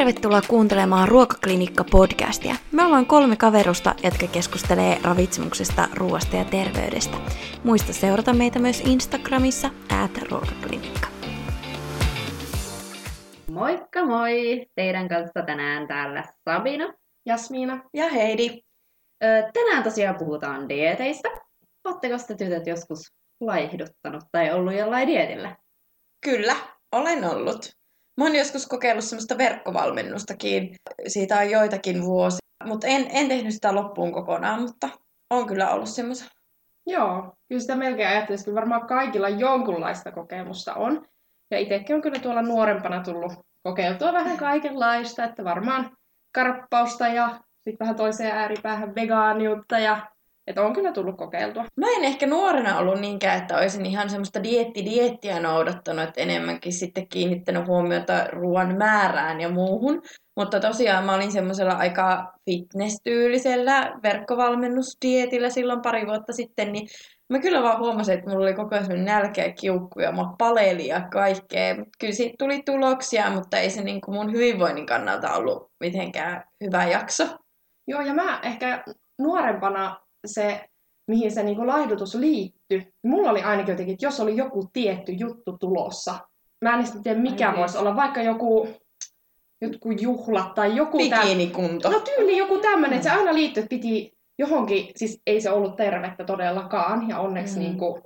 tervetuloa kuuntelemaan Ruokaklinikka-podcastia. Me ollaan kolme kaverusta, jotka keskustelee ravitsemuksesta, ruoasta ja terveydestä. Muista seurata meitä myös Instagramissa, at ruokaklinikka. Moikka moi! Teidän kanssa tänään täällä Sabina, Jasmiina. Ja Heidi. Tänään tosiaan puhutaan dieteistä. Oletteko te tytöt joskus laihduttanut tai ollut jollain dietillä? Kyllä, olen ollut. Mä oon joskus kokeillut semmoista verkkovalmennustakin. Siitä on joitakin vuosia. Mutta en, en tehnyt sitä loppuun kokonaan, mutta on kyllä ollut semmoisen. Joo, kyllä sitä melkein ajattelisi, että varmaan kaikilla jonkunlaista kokemusta on. Ja itsekin on kyllä tuolla nuorempana tullut kokeiltua vähän kaikenlaista, että varmaan karppausta ja sitten vähän toiseen ääripäähän vegaaniutta ja että on kyllä tullut kokeiltua. Mä en ehkä nuorena ollut niinkään, että olisin ihan semmoista dietti-diettiä noudattanut, että enemmänkin sitten kiinnittänyt huomiota ruoan määrään ja muuhun. Mutta tosiaan mä olin semmoisella aika fitness-tyylisellä verkkovalmennusdietillä silloin pari vuotta sitten, niin mä kyllä vaan huomasin, että mulla oli koko ajan ja kiukku ja mä paleli ja kaikkea. Kyllä siitä tuli tuloksia, mutta ei se niin kuin mun hyvinvoinnin kannalta ollut mitenkään hyvä jakso. Joo, ja mä ehkä nuorempana se, mihin se niinku laihdutus liittyi, niin mulla oli ainakin jotenkin, että jos oli joku tietty juttu tulossa, mä en edes tiedä mikä Ai voisi olla, vaikka joku, joku juhlat tai joku täm- Bikinikunto. No tyyli joku tämmöinen, että se aina liittyy, että piti johonkin, siis ei se ollut tervettä todellakaan, ja onneksi Mm. mm. niin kuin,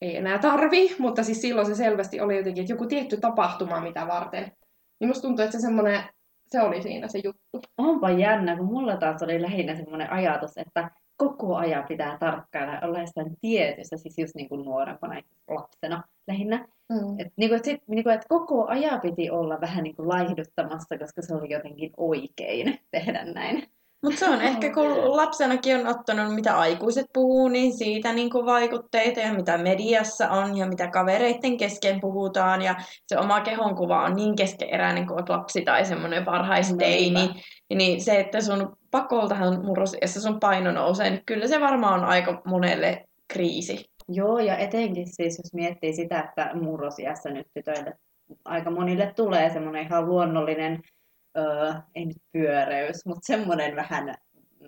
ei enää tarvi, mutta siis silloin se selvästi oli jotenkin, että joku tietty tapahtuma, mitä varten. Niin musta tuntuu, että se semmoinen, se oli siinä se juttu. Onpa jännä, kun mulla taas oli lähinnä semmoinen ajatus, että koko ajan pitää tarkkailla olla jossain tietyssä, siis just niin kuin nuorempana, lapsena lähinnä. Mm. Et, niin kuin, et sit, niin kuin, et koko ajan piti olla vähän niin kuin laihduttamassa, koska se oli jotenkin oikein tehdä näin. Mutta se on ehkä, kun lapsenakin on ottanut, mitä aikuiset puhuu, niin siitä niin kuin vaikutteita ja mitä mediassa on ja mitä kavereiden kesken puhutaan. Ja se oma kehonkuva on niin keskeeräinen, kun olet lapsi tai semmoinen varhaisteini. Niinpä. Niin se, että sun pakoltahan murrosiässä sun paino nousee, niin kyllä se varmaan on aika monelle kriisi. Joo, ja etenkin siis, jos miettii sitä, että murrosiässä nyt tytöille aika monille tulee semmoinen ihan luonnollinen, öö, ei nyt pyöreys, mutta semmoinen vähän,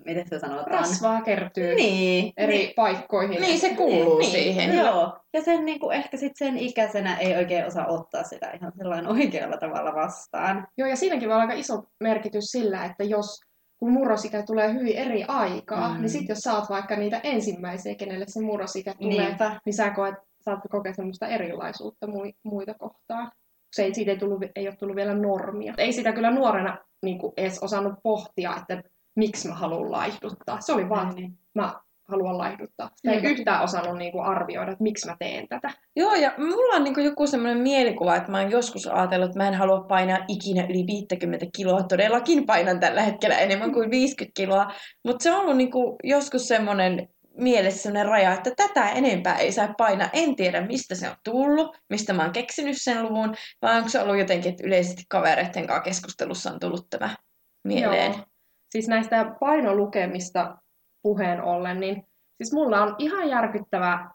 miten se sanotaan? Rasvaa kertyy Niin, eri niin, paikkoihin. Niin se kuuluu niin, siihen. Joo, ja sen niin kuin, ehkä sitten sen ikäisenä ei oikein osaa ottaa sitä ihan sellainen oikealla tavalla vastaan. Joo, ja siinäkin voi olla aika iso merkitys sillä, että jos kun murrosikä tulee hyvin eri aikaa, Mm. mm. niin sitten jos oot vaikka niitä ensimmäisiä, kenelle se murrosikä tulee, Niinpä. niin sä koet, saat kokea semmoista erilaisuutta mui- muita kohtaan. Se ei, siitä ei, tullut, ei ole tullut vielä normia. Ei sitä kyllä nuorena niin kuin edes osannut pohtia, että miksi mä haluan laihduttaa. Se oli vaan, Niin. mä haluan laihduttaa. Sitä ei Niinpä. yhtään osannut niin kuin arvioida, että miksi mä teen tätä. Joo, ja mulla on niinku joku semmoinen mielikuva, että mä oon joskus ajatellut, että mä en halua painaa ikinä yli 50 kiloa. Todellakin painan tällä hetkellä enemmän kuin 50 kiloa. Mutta se on ollut niinku joskus semmoinen mielessä semmoinen raja, että tätä enempää ei saa painaa. En tiedä, mistä se on tullut, mistä mä oon keksinyt sen luvun, vai onko se ollut jotenkin, että yleisesti kavereiden kanssa keskustelussa on tullut tämä mieleen. Joo. Siis näistä painolukemista puheen ollen, niin siis mulla on ihan järkyttävä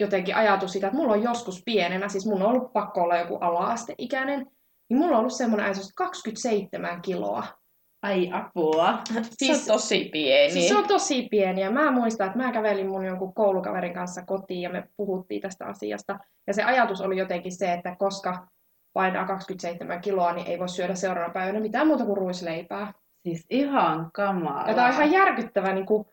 jotenkin ajatus siitä, että mulla on joskus pienenä, siis mun on ollut pakko olla joku ala-asteikäinen, niin mulla on ollut semmoinen ajatus, että 27 kiloa. Ai apua. Siis, se on tosi pieni. Siis se on tosi pieni ja mä muistan, että mä kävelin mun jonkun koulukaverin kanssa kotiin ja me puhuttiin tästä asiasta. Ja se ajatus oli jotenkin se, että koska painaa 27 kiloa, niin ei voi syödä seuraavana päivänä mitään muuta kuin ruisleipää. Siis ihan kamalaa. Ja tämä on ihan järkyttävä niin kuin,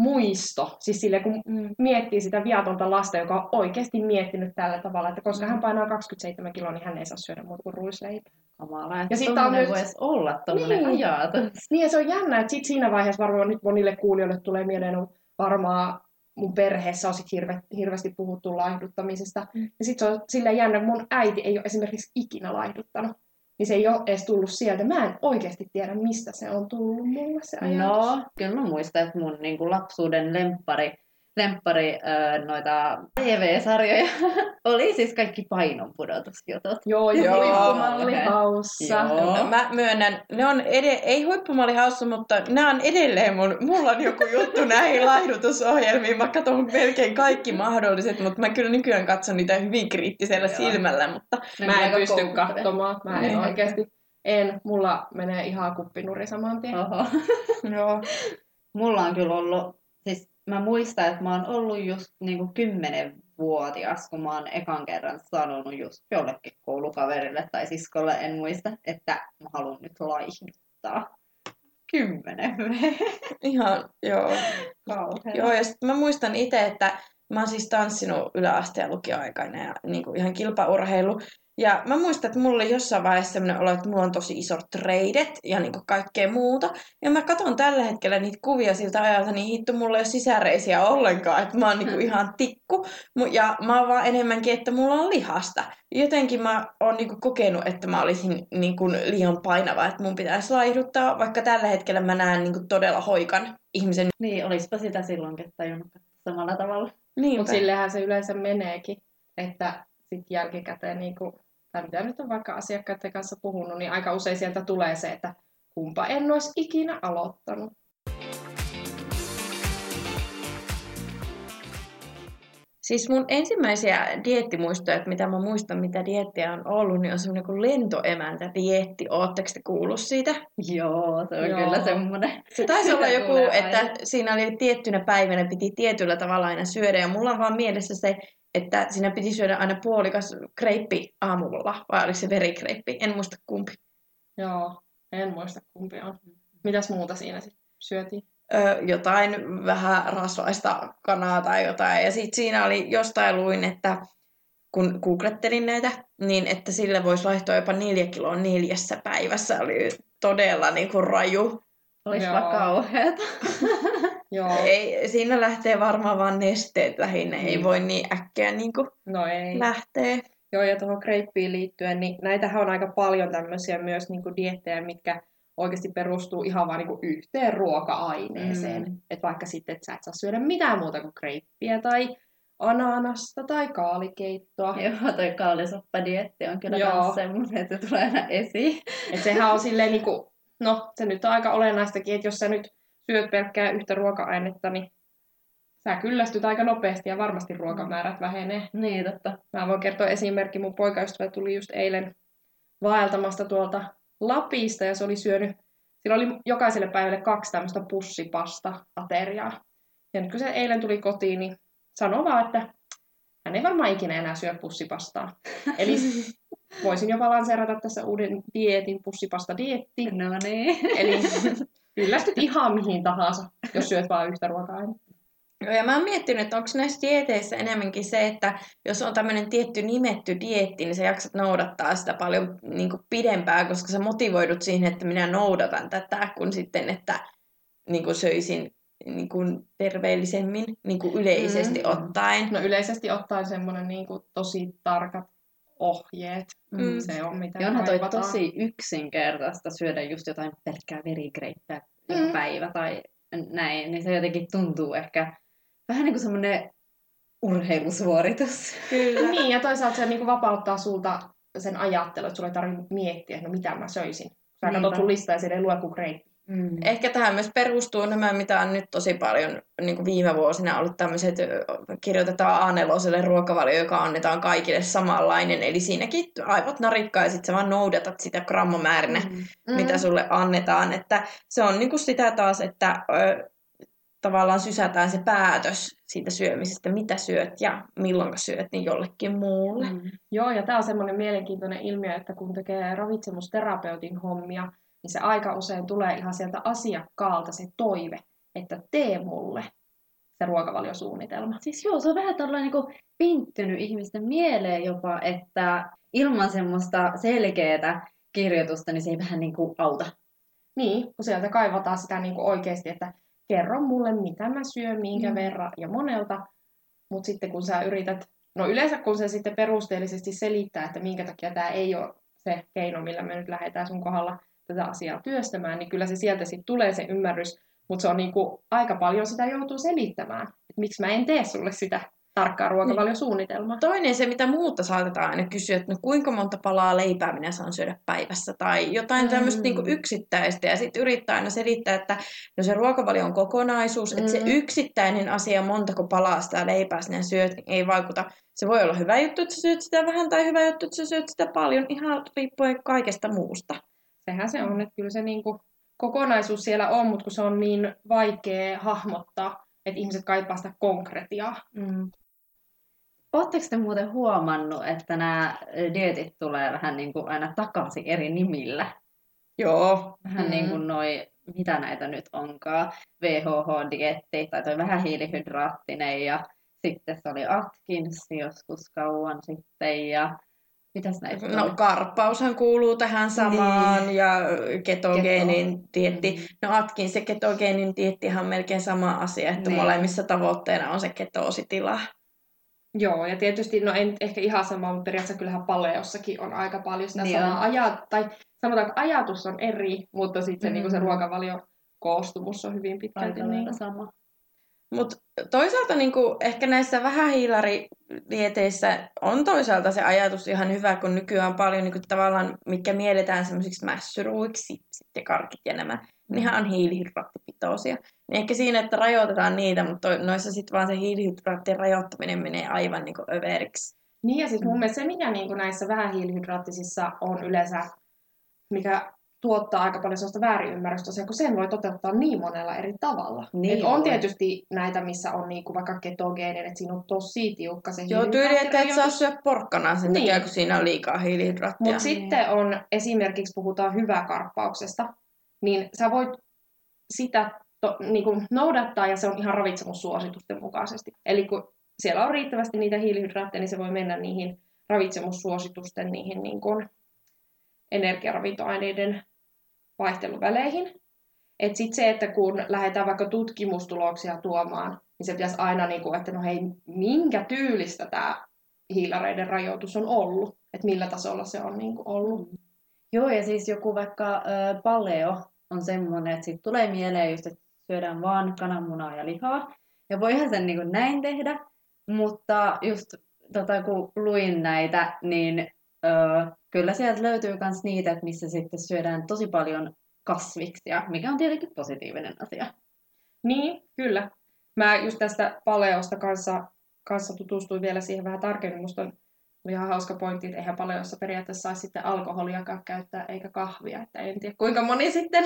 muisto, siis sille kun Mm. miettii sitä viatonta lasta, joka on oikeasti miettinyt tällä tavalla, että koska hän painaa 27 kiloa, niin hän ei saa syödä muuta kuin ruisleipää. kamalaa. Ja sitten on nyt... nyt- voi edes olla tommonen Niin. ajatus. Niin ja se on jännä, että sit siinä vaiheessa varmaan nyt monille kuulijoille tulee mieleen, on varmaan mun perheessä on sit hirve, hirveästi puhuttu laihduttamisesta. Mm. Ja sitten se on silleen jännä, kun mun äiti ei ole esimerkiksi ikinä laihduttanut. Niin se ei ole edes tullut sieltä. Mä en oikeasti tiedä, mistä se on tullut mulle se ajatus. No, kyllä mä muistan, että mun niin kuin lapsuuden lemppari, lemppari öö, noita TV-sarjoja oli siis kaikki painonpudotusjutut. Joo, ja Joo. huippumalli haussa. Joo. No, mä myönnän, ne on ed- ei huippumalli haussa, mutta nämä on edelleen mun, mulla on joku juttu näihin laihdutusohjelmiin. Mä katson melkein kaikki mahdolliset, mutta mä kyllä nykyään katson niitä hyvin kriittisellä Joo. silmällä, mutta Ne Mä en pysty katsomaan. Mä en Niin. oikeasti. En, mulla menee ihan kuppinuri saman tien. Oho. Joo. Mulla on kyllä ollut, siis mä muistan, että mä oon ollut just niinku kymmenenvuotias, kun mä oon ekan kerran sanonut just jollekin koulukaverille tai siskolle, en muista, että mä haluan nyt laihduttaa. Kymmenen Ihan, joo. Kauheeta. Joo, ja sitten mä muistan itse, että mä oon siis tanssinut yläaste- ja lukioaikana ja niin kuin ihan kilpaurheilu. Ja mä muistan, että mulla oli jossain vaiheessa sellainen olo, että mulla on tosi isot treidet ja niin kaikkea muuta. Ja mä katson tällä hetkellä niitä kuvia siltä ajalta, niin hitto, mulla ei ole sisäreisiä ollenkaan, että mä oon niin ihan tikku. Ja mä oon vaan enemmänkin, että mulla on lihasta. Jotenkin mä oon niin kokenut, että mä olisin niin liian painava, että mun pitäisi laihduttaa, vaikka tällä hetkellä mä näen niin todella hoikan ihmisen. Niin, olispa sitä silloinkin tajunnut samalla tavalla. Mutta sillehän se yleensä meneekin, että sitten jälkikäteen, niin kuin, tai mitä nyt on vaikka asiakkaiden kanssa puhunut, niin aika usein sieltä tulee se, että kumpa en olisi ikinä aloittanut. Siis mun ensimmäisiä diettimuistoja, että mitä mä muistan, mitä diettiä on ollut, niin on semmoinen kuin lentoemäntä dietti. Ootteko te kuullut siitä? Joo, se on Joo. kyllä semmoinen. Se taisi olla joku, että aina. siinä oli tiettynä päivänä piti tietyllä tavalla aina syödä. Ja mulla on vaan mielessä se, että siinä piti syödä aina puolikas kreippi aamulla. Vai oliko se verikreippi? En muista kumpi. Joo, en muista kumpi on. Mitäs muuta siinä sitten syötiin? Ö, jotain vähän rasvaista kanaa tai jotain. Ja sitten siinä oli jostain luin, että kun googlettelin näitä, niin että sille voisi laihtua jopa neljä kiloa neljässä päivässä. Oli todella niin kuin raju. Olispa Joo. kauheata. Joo, Ei, siinä lähtee varmaan vaan nesteet lähinnä. Ei Niin. voi niin äkkiä niin kuin no ei. lähteä. Joo, ja tuohon kreippiin liittyen, niin näitähän on aika paljon tämmöisiä myös niin kuin diettejä, mitkä oikeasti perustuu ihan vain niin yhteen ruoka-aineeseen. Mm. Että vaikka sitten, että sä et saa syödä mitään muuta kuin kreippiä tai ananasta tai kaalikeittoa. Joo, toi kaalisoppadietti on kyllä Joo. kans semmoinen, että se tulee aina esiin. Et sehän on silleen niin kuin, no se nyt on aika olennaistakin, että jos sä nyt syöt pelkkää yhtä ruoka-ainetta, niin sä kyllästyt aika nopeasti ja varmasti ruokamäärät vähenee. Niin, totta. Mä voin kertoa esimerkki. Mun poikaystävä tuli just eilen vaeltamasta tuolta Lapista ja se oli syönyt, sillä oli jokaiselle päivälle kaksi tämmöistä pussipasta-ateriaa. Ja nyt kun se eilen tuli kotiin, niin sanoi vaan, että hän ei varmaan ikinä enää syö pussipastaa. Eli voisin jopa lanseerata tässä uuden dieetin, pussipasta-dietti. No niin. Eli kyllästyt ihan mihin tahansa, jos syöt vain yhtä ruoka-ainetta. Joo, ja mä oon miettinyt, että onko näissä dieteissä enemmänkin se, että jos on tämmöinen tietty nimetty dietti, niin sä jaksat noudattaa sitä paljon niin pidempään, koska sä motivoidut siihen, että minä noudatan tätä, kun sitten, että niin kuin söisin niin kuin terveellisemmin niin kuin yleisesti Mm. ottaen. No yleisesti ottaen semmoinen niin kuin tosi tarkat ohjeet. Mm. Se on mitä Ja onhan toi tosi yksinkertaista syödä just jotain pelkkää verikreippää joka Mm. päivä tai näin, niin se jotenkin tuntuu ehkä vähän niin kuin semmoinen urheilusuoritus. Kyllä. Niin, ja toisaalta se niin vapauttaa sulta sen ajattelun, että sulla ei tarvitse miettiä, että no mitä mä söisin. Sä katsot sun listaa ja siellä ei lue kuin. Mm. Ehkä tähän myös perustuu nämä, mitä on nyt tosi paljon niin kuin viime vuosina ollut tämmöiset, kirjoitetaan A4 ruokavalio, joka annetaan kaikille samanlainen. Eli siinäkin aivot narikkaa ja sitten sä vaan noudatat sitä grammamäärinä, Mm. mitä sulle annetaan. Että se on niin kuin sitä taas, että ö, tavallaan sysätään se päätös siitä syömisestä, mitä syöt ja milloin syöt, niin jollekin muulle. Mm. Joo, ja tämä on semmoinen mielenkiintoinen ilmiö, että kun tekee ravitsemusterapeutin hommia, niin se aika usein tulee ihan sieltä asiakkaalta se toive, että tee mulle se ruokavaliosuunnitelma. Siis joo, se on vähän tällainen niin pinttynyt ihmisten mieleen jopa, että ilman semmoista selkeää kirjoitusta, niin se ei vähän niin kuin auta. Niin, kun sieltä kaivataan sitä niin kuin oikeasti, että kerro mulle, mitä mä syön, minkä Mm. verran ja monelta. Mutta sitten kun sä yrität, no yleensä kun se sitten perusteellisesti selittää, että minkä takia tämä ei ole se keino, millä me nyt lähdetään sun kohdalla tätä asiaa työstämään, niin kyllä se sieltä sitten tulee se ymmärrys, mutta se on niin kuin, aika paljon sitä joutuu selittämään, että miksi mä en tee sulle sitä tarkkaa ruokavaliosuunnitelmaa. Toinen se, mitä muuta saatetaan aina kysyä, että no kuinka monta palaa leipää minä saan syödä päivässä tai jotain Mm. tämmöistä niin yksittäistä ja sitten yrittää aina selittää, että no se ruokavalio on kokonaisuus, että se Mm. yksittäinen asia, montako palaa sitä leipää sinä syöt, niin ei vaikuta. Se voi olla hyvä juttu, että sä syöt sitä vähän tai hyvä juttu, että sä syöt sitä paljon, ihan riippuen kaikesta muusta. Sehän se on, että kyllä se niinku kokonaisuus siellä on, mutta kun se on niin vaikea hahmottaa, että ihmiset kaipaa sitä konkretiaa. Mm. Oletteko te muuten huomannut, että nämä dietit tulee vähän niin kuin aina takaisin eri nimillä? Joo. Vähän mm. niin kuin noi, mitä näitä nyt onkaan, VHH-dietti tai toi vähän hiilihydraattinen ja sitten se oli Atkins joskus kauan sitten ja mitäs näitä No oli? karppaushan kuuluu tähän samaan Niin. ja ketogeenin Keto. dietti. Mm. No Atkin se ketogeenin diettihan on melkein sama asia, että Niin. molemmissa tavoitteena on se ketoositila. Joo, ja tietysti, no en ehkä ihan sama, mutta periaatteessa kyllähän paleossakin on aika paljon sitä Niin samaa on. ajat, tai sanotaanko ajatus on eri, mutta sitten se, Mm. niinku se ruokavalio koostumus on hyvin pitkälti Aika niin. sama. Mutta toisaalta niinku, ehkä näissä vähähiilaridieteissä on toisaalta se ajatus ihan hyvä, kun nykyään on paljon niinku, tavallaan, mitkä mielletään semmoisiksi mässyruiksi, sitten karkit ja nämä, nehän on hiilihydraattipitoisia. Niin ehkä siinä, että rajoitetaan niitä, mutta noissa sitten vaan se hiilihydraattien rajoittaminen menee aivan niinku överiksi. Niin ja siis mun Mm. mielestä se, mikä niin näissä vähähiilihydraattisissa on yleensä, mikä tuottaa aika paljon sellaista väärinymmärrystä, se, kun sen voi toteuttaa niin monella eri tavalla. Niin Et on voi. tietysti näitä, missä on niinku vaikka ketogeeninen, että siinä on tosi tiukka se Joo, tyyli, että et saa syödä porkkanaa sen Niin. takia, kun siinä on liikaa hiilihydraattia. Mutta sitten on, esimerkiksi puhutaan hyväkarppauksesta, niin sä voit sitä to, niin kuin noudattaa ja se on ihan ravitsemussuositusten mukaisesti. Eli kun siellä on riittävästi niitä hiilihydraatteja, niin se voi mennä niihin ravitsemussuositusten niihin niin kuin energiaravintoaineiden vaihteluväleihin. Et sit se, että kun lähdetään vaikka tutkimustuloksia tuomaan, niin se pitäisi aina, niin kuin, että no hei, minkä tyylistä tämä hiilareiden rajoitus on ollut, että millä tasolla se on niin kuin ollut. Joo, ja siis joku vaikka ö, paleo on semmoinen, että siitä tulee mieleen just, että syödään vaan kananmunaa ja lihaa. Ja voihan sen niin kuin näin tehdä, mutta just tota, kun luin näitä, niin kyllä sieltä löytyy myös niitä, että missä sitten syödään tosi paljon kasviksia, mikä on tietenkin positiivinen asia. Niin, kyllä. Mä just tästä paleosta kanssa, kanssa tutustuin vielä siihen vähän tarkemmin. Musta on ihan hauska pointti, että eihän paleossa periaatteessa saisi sitten alkoholiakaan käyttää eikä kahvia. Että en tiedä kuinka moni sitten,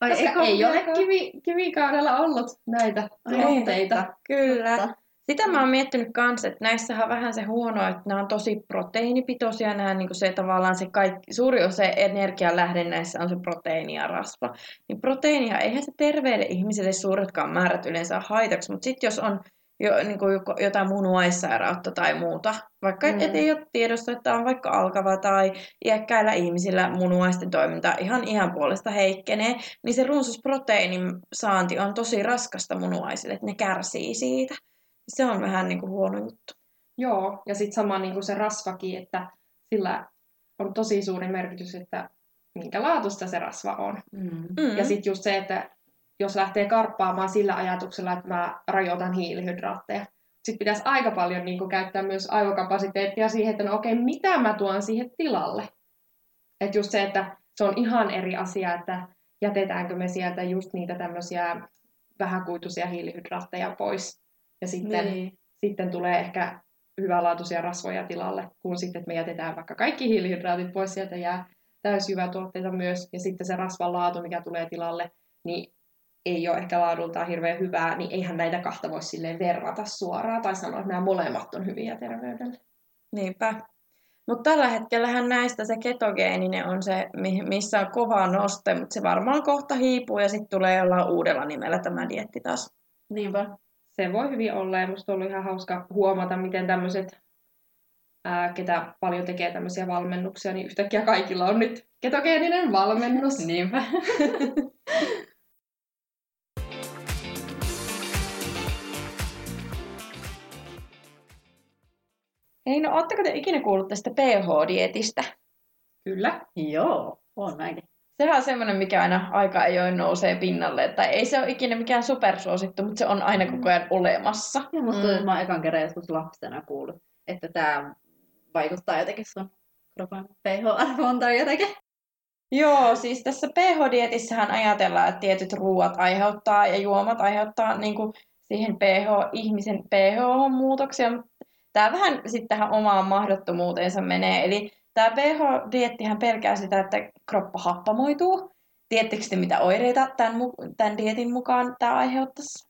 Ai, koska ei ole kivi, kivikaudella ollut näitä tuotteita. Kyllä. Totta. Sitä mä oon miettinyt kanssa, että näissähän on vähän se huono, että nämä on tosi proteiinipitoisia, nämä niin se tavallaan se kaikki, suuri osa energian lähde näissä on se proteiini ja rasva. Niin proteiinia, eihän se terveelle ihmiselle suuretkaan määrät yleensä haitaksi, mutta sitten jos on jo, niin kuin jotain munuaissairautta tai muuta, vaikka Mm. mm. et ei ole tiedosta, että on vaikka alkava tai iäkkäillä ihmisillä munuaisten toiminta ihan ihan puolesta heikkenee, niin se runsas proteiinin saanti on tosi raskasta munuaisille, että ne kärsii siitä. Se on vähän niin kuin huono juttu. Joo, ja sitten sama niin kuin se rasvakin, että sillä on tosi suuri merkitys, että minkä laatusta se rasva on. Mm. Ja sitten just se, että jos lähtee karppaamaan sillä ajatuksella, että mä rajoitan hiilihydraatteja, sitten pitäisi aika paljon niin kuin, käyttää myös aivokapasiteettia siihen, että no okei, mitä mä tuon siihen tilalle. Että just se, että se on ihan eri asia, että jätetäänkö me sieltä just niitä tämmöisiä vähäkuituisia hiilihydraatteja pois. Ja sitten, Niin. sitten tulee ehkä hyvänlaatuisia rasvoja tilalle, kun sitten, me jätetään vaikka kaikki hiilihydraatit pois, sieltä jää täysjyvätuotteita myös, ja sitten se rasvan laatu, mikä tulee tilalle, niin ei ole ehkä laadultaan hirveän hyvää, niin eihän näitä kahta voi silleen verrata suoraan tai sanoa, että nämä molemmat on hyviä terveydelle. Niinpä. Mutta tällä hetkellähän näistä se ketogeeninen on se, mi- missä on kova noste, mutta se varmaan kohta hiipuu ja sitten tulee jollain uudella nimellä tämä dietti taas. Niinpä. Se voi hyvin olla, ja musta on ollut ihan hauska huomata, miten tämmöiset, ää, ketä paljon tekee tämmöisiä valmennuksia, niin yhtäkkiä kaikilla on nyt ketogeeninen valmennus. Niinpä. Hei, no ootteko te ikinä kuullut tästä PH-dietistä? Kyllä. Joo, on näinkin. Sehän on semmoinen, mikä aina aika ajoin nousee pinnalle. Tai ei se ole ikinä mikään supersuosittu, mutta se on aina koko ajan olemassa. Ja musta Mm. mm. mä oon ekan kerran joskus lapsena kuullut, että tämä vaikuttaa jotenkin sun kropan pH-arvoon tai jotenkin. Joo, siis tässä pH-dietissähän ajatellaan, että tietyt ruoat aiheuttaa ja juomat aiheuttaa niin kuin siihen pH, ihmisen pH-muutoksia. Tämä vähän sitten tähän omaan mahdottomuuteensa menee. Eli Tämä pH-diettihän pelkää sitä, että kroppa happamoituu. Tiedättekö te, mitä oireita tämän, tämän dietin mukaan tämä aiheuttaisi?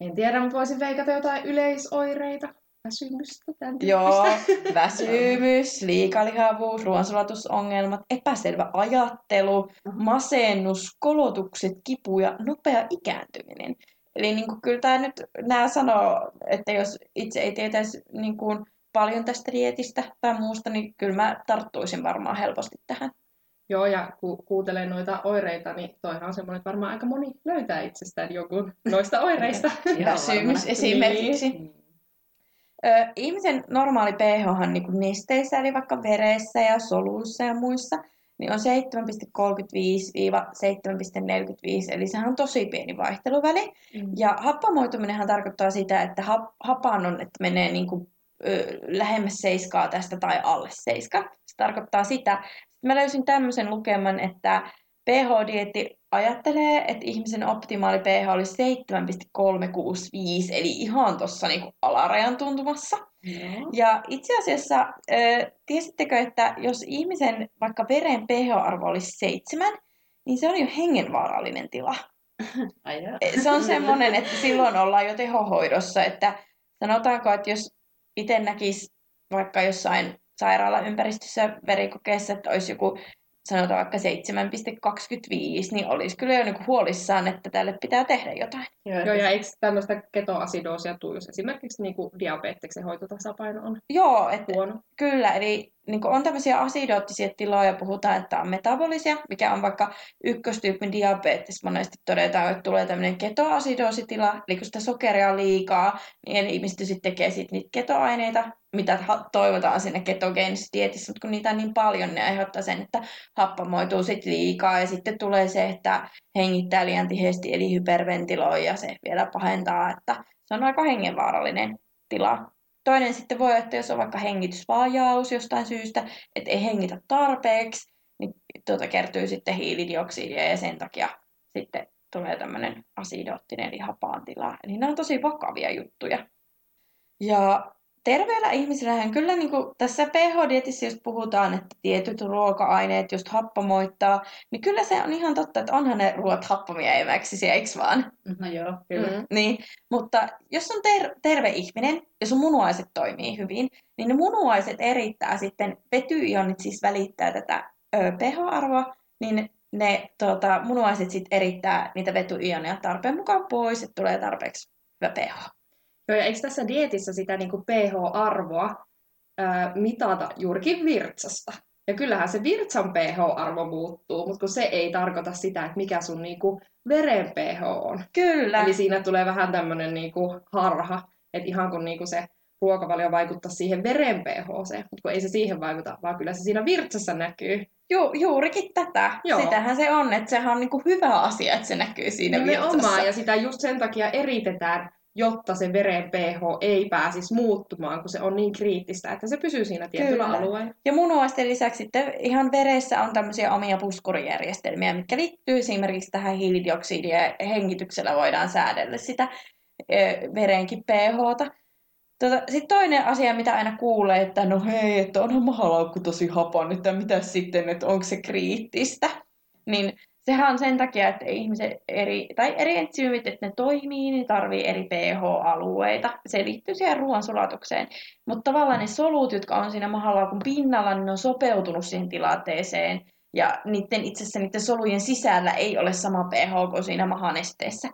En tiedä, mutta voisin veikata jotain yleisoireita. Väsymystä, tämän Joo, väsymys, liikalihavuus, ruoansulatusongelmat, epäselvä ajattelu, masennus, kolotukset, kipu ja nopea ikääntyminen. Eli niin kuin, kyllä tämä nyt, nämä sanoo, että jos itse ei tietäisi niin kuin, paljon tästä dietistä tai muusta, niin kyllä mä tarttuisin varmaan helposti tähän. Joo, ja ku- kuuntelen noita oireita, niin toihan on semmoinen, että varmaan aika moni löytää itsestään jonkun noista oireista. Väsymys varmasti. esimerkiksi. Ö, ihmisen normaali pH on niin kuin nesteissä, eli vaikka veressä ja soluissa ja muissa, niin on 7,35-7,45, eli sehän on tosi pieni vaihteluväli. Mm. Ja happamoituminenhan tarkoittaa sitä, että hap, hapan on, että menee niin kuin, ö, lähemmäs seiskaa tästä tai alle seiska. Se tarkoittaa sitä. Sitten mä löysin tämmöisen lukeman, että pH-dieetti ajattelee, että ihmisen optimaali pH olisi 7,365, eli ihan tuossa niinku alarajan tuntumassa. Joo. Ja itse asiassa, tiesittekö, että jos ihmisen vaikka veren pH-arvo olisi 7, niin se on jo hengenvaarallinen tila. Ai Se on semmoinen, että silloin ollaan jo tehohoidossa, että sanotaanko, että jos itse näkisi vaikka jossain sairaalaympäristössä verikokeessa, että olisi joku sanotaan vaikka 7,25, niin olisi kyllä jo niinku huolissaan, että tälle pitää tehdä jotain. Joo, Joo, ja eikö tämmöistä ketoasidoosia tule, jos esimerkiksi niin kuin diabeteksen hoitotasapaino on Joo, että huono? Kyllä, eli niin on tämmöisiä asidoottisia tiloja, puhutaan, että on metabolisia, mikä on vaikka ykköstyypin diabetes. Monesti todetaan, että tulee tämmöinen ketoasidoositila, eli kun sitä sokeria liikaa, niin ihmiset sitten tekee sitten niitä ketoaineita, mitä toivotaan sinne ketogeenisessä dietissä, mutta kun niitä on niin paljon, ne aiheuttaa sen, että happamoituu sitten liikaa, ja sitten tulee se, että hengittää liian tiheesti, eli hyperventiloi, ja se vielä pahentaa, että se on aika hengenvaarallinen tila. Toinen sitten voi että jos on vaikka hengitysvajaus jostain syystä, että ei hengitä tarpeeksi, niin tuota kertyy sitten hiilidioksidia ja sen takia sitten tulee tämmöinen asidoottinen eli hapaan tila. Eli nämä on tosi vakavia juttuja. Ja terveellä ihmisillähän kyllä niin kuin tässä pH-dietissä, jos puhutaan, että tietyt ruoka-aineet just happamoittaa, niin kyllä se on ihan totta, että onhan ne ruoat happamia eväksisiä, eikö vaan? No joo, kyllä. Mm. Niin, mutta jos on ter- terve ihminen ja sun munuaiset toimii hyvin, niin ne munuaiset erittää sitten, vetyionit siis välittää tätä ö, pH-arvoa, niin ne tota, munuaiset sitten erittää niitä vetyioneja tarpeen mukaan pois, että tulee tarpeeksi hyvä pH. Joo, ja eikö tässä dietissä sitä niin kuin pH-arvoa ää, mitata juurikin virtsasta? Ja kyllähän se virtsan pH-arvo muuttuu, mutta kun se ei tarkoita sitä, että mikä sun niin kuin veren pH on. Kyllä. Eli siinä tulee vähän tämmöinen niin kuin harha, että ihan kun niin kuin se ruokavalio vaikuttaa siihen veren pH, mutta kun ei se siihen vaikuta, vaan kyllä se siinä virtsassa näkyy. Ju- juurikin tätä. Joo. Sitähän se on, että sehän on niinku hyvä asia, että se näkyy siinä virtsassa. Nimenomaan, ja sitä just sen takia eritetään, jotta se veren pH ei pääsisi muuttumaan, kun se on niin kriittistä, että se pysyy siinä tietyllä Kyllä. alueella. Ja munuaisten lisäksi sitten ihan veressä on tämmöisiä omia puskurijärjestelmiä, mitkä liittyy esimerkiksi tähän hiilidioksidiin ja hengityksellä voidaan säädellä sitä verenkin pHta. Tota, Sitten toinen asia, mitä aina kuulee, että no hei, että onhan mahalaukku tosi hapan, että mitä sitten, että onko se kriittistä. Niin sehän on sen takia, että ihmiset eri, tai eri entsyymit, että ne toimii, niin tarvii eri pH-alueita. Se liittyy siihen ruoansulatukseen. Mutta tavallaan ne solut, jotka on siinä mahalaukun pinnalla, niin ne on sopeutunut siihen tilanteeseen. Ja niiden, itse asiassa niiden solujen sisällä ei ole sama pH kuin siinä mahanesteessä.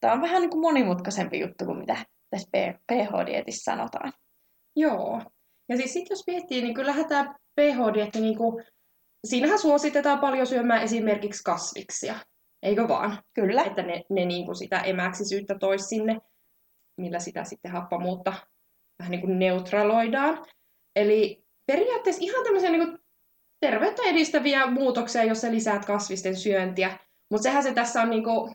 Tämä on vähän niin kuin monimutkaisempi juttu kuin mitä tässä pH-dietissä sanotaan. Joo. Ja siis sit jos miettii, niin kyllähän tämä pH-dietti, niin kuin, siinähän suositetaan paljon syömään esimerkiksi kasviksia, eikö vaan? Kyllä. Että ne, ne niin kuin sitä emäksisyyttä tois sinne, millä sitä sitten happamuutta vähän niin kuin neutraloidaan. Eli periaatteessa ihan tämmöisiä niin kuin terveyttä edistäviä muutoksia, jos sä lisäät kasvisten syöntiä. Mutta sehän se tässä on, niin kuin,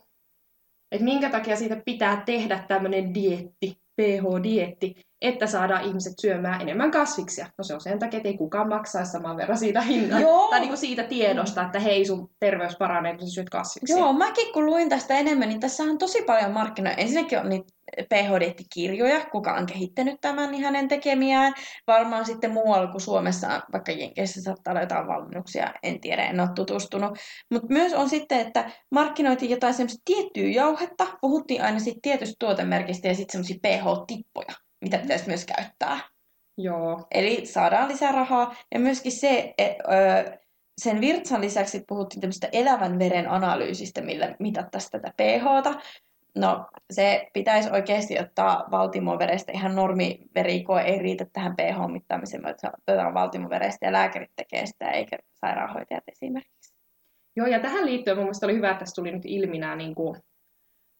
että minkä takia siitä pitää tehdä tämmöinen dietti, pH-dietti, että saadaan ihmiset syömään enemmän kasviksia. No se on sen takia, että ei kukaan maksaisi saman verran siitä hinnasta. Joo. Tai niin kuin siitä tiedosta, että hei, sun terveys paranee, kun sä syöt kasviksia. Joo, mäkin kun luin tästä enemmän, niin tässä on tosi paljon markkinoita. Ensinnäkin on niitä ph kuka on kehittänyt tämän, niin hänen tekemiään. Varmaan sitten muualla kuin Suomessa, vaikka Jenkeissä saattaa olla jotain valmennuksia, en tiedä, en ole tutustunut. Mutta myös on sitten, että markkinoitiin jotain semmoista tiettyä jauhetta, puhuttiin aina sitten tietystä tuotemerkistä ja sitten semmoisia pH-tippoja, mitä pitäisi myös käyttää. Joo. Eli saadaan lisää rahaa. Ja myöskin se, et, öö, sen virtsan lisäksi puhuttiin tämmöistä elävän veren analyysistä, millä mitattaisiin tätä pHta. No, se pitäisi oikeasti ottaa valtimoverestä. Ihan normiverikoe ei riitä tähän pH-mittaamiseen, mutta otetaan valtimoverestä ja lääkärit tekee sitä, eikä sairaanhoitajat esimerkiksi. Joo, ja tähän liittyen mun oli hyvä, että tässä tuli nyt ilmi nämä niin kuin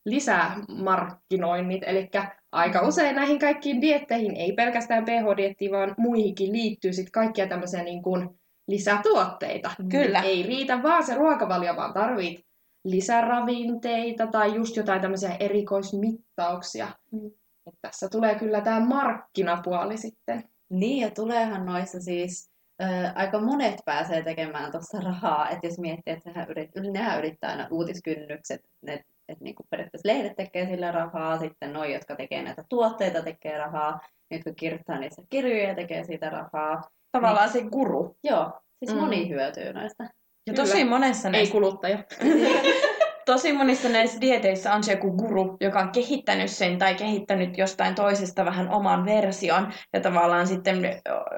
lisämarkkinoinnit, eli aika usein näihin kaikkiin dietteihin, ei pelkästään pH-diettiin, vaan muihinkin liittyy sitten kaikkia tämmöisiä niin kuin lisätuotteita. Kyllä. Ei riitä vaan se ruokavalio, vaan tarvit lisäravinteita tai just jotain tämmöisiä erikoismittauksia. Mm. Et tässä tulee kyllä tämä markkinapuoli sitten. Niin, ja tuleehan noissa siis äh, aika monet pääsee tekemään tuossa rahaa. Että jos miettii, että nehän, yrit, nehän yrittää aina uutiskynnykset, ne, että niinku periaatteessa lehdet tekee sillä rahaa, sitten noi, jotka tekee näitä tuotteita, tekee rahaa, ne, jotka kirjoittaa niissä kirjoja, tekee siitä rahaa. Tavallaan niin, se guru. Joo, siis mm. moni hyötyy näistä. Ja Kyllä. tosi monessa näistä... Ei kuluttaja. tosi monissa näissä dieteissä on se joku guru, joka on kehittänyt sen tai kehittänyt jostain toisesta vähän oman version. Ja tavallaan sitten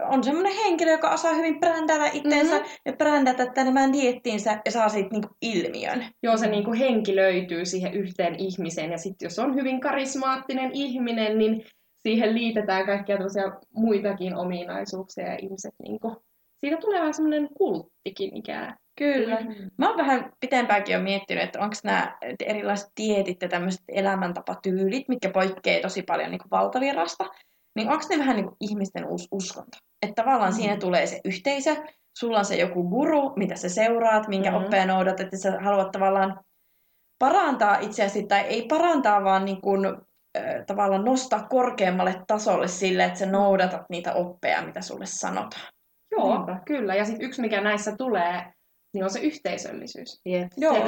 on semmoinen henkilö, joka osaa hyvin brändätä itseensä mm-hmm. ja brändätä tämän diettiinsä ja saa siitä niinku ilmiön. Joo, se niinku henki löytyy siihen yhteen ihmiseen. Ja sitten jos on hyvin karismaattinen ihminen, niin siihen liitetään kaikkia muitakin ominaisuuksia ja ihmiset niinku siitä tulee vähän semmoinen kulttikin ikään. Kyllä. Mm. Mä oon vähän pitempäänkin jo miettinyt, että onko nämä erilaiset dietit ja tämmöiset elämäntapatyylit, mitkä poikkeaa tosi paljon niin valtavirrasta, niin onko ne vähän niin kuin ihmisten uusi uskonto? Että tavallaan mm. siinä tulee se yhteisö, sulla on se joku guru, mitä sä seuraat, minkä mm. oppeja noudat, että sä haluat tavallaan parantaa itseäsi, tai ei parantaa, vaan niin kuin, äh, tavallaan nostaa korkeammalle tasolle sille, että sä noudatat niitä oppeja, mitä sulle sanotaan. Joo, Niinpä. kyllä. Ja sitten yksi, mikä näissä tulee, niin on se yhteisöllisyys. Yep. Joo, se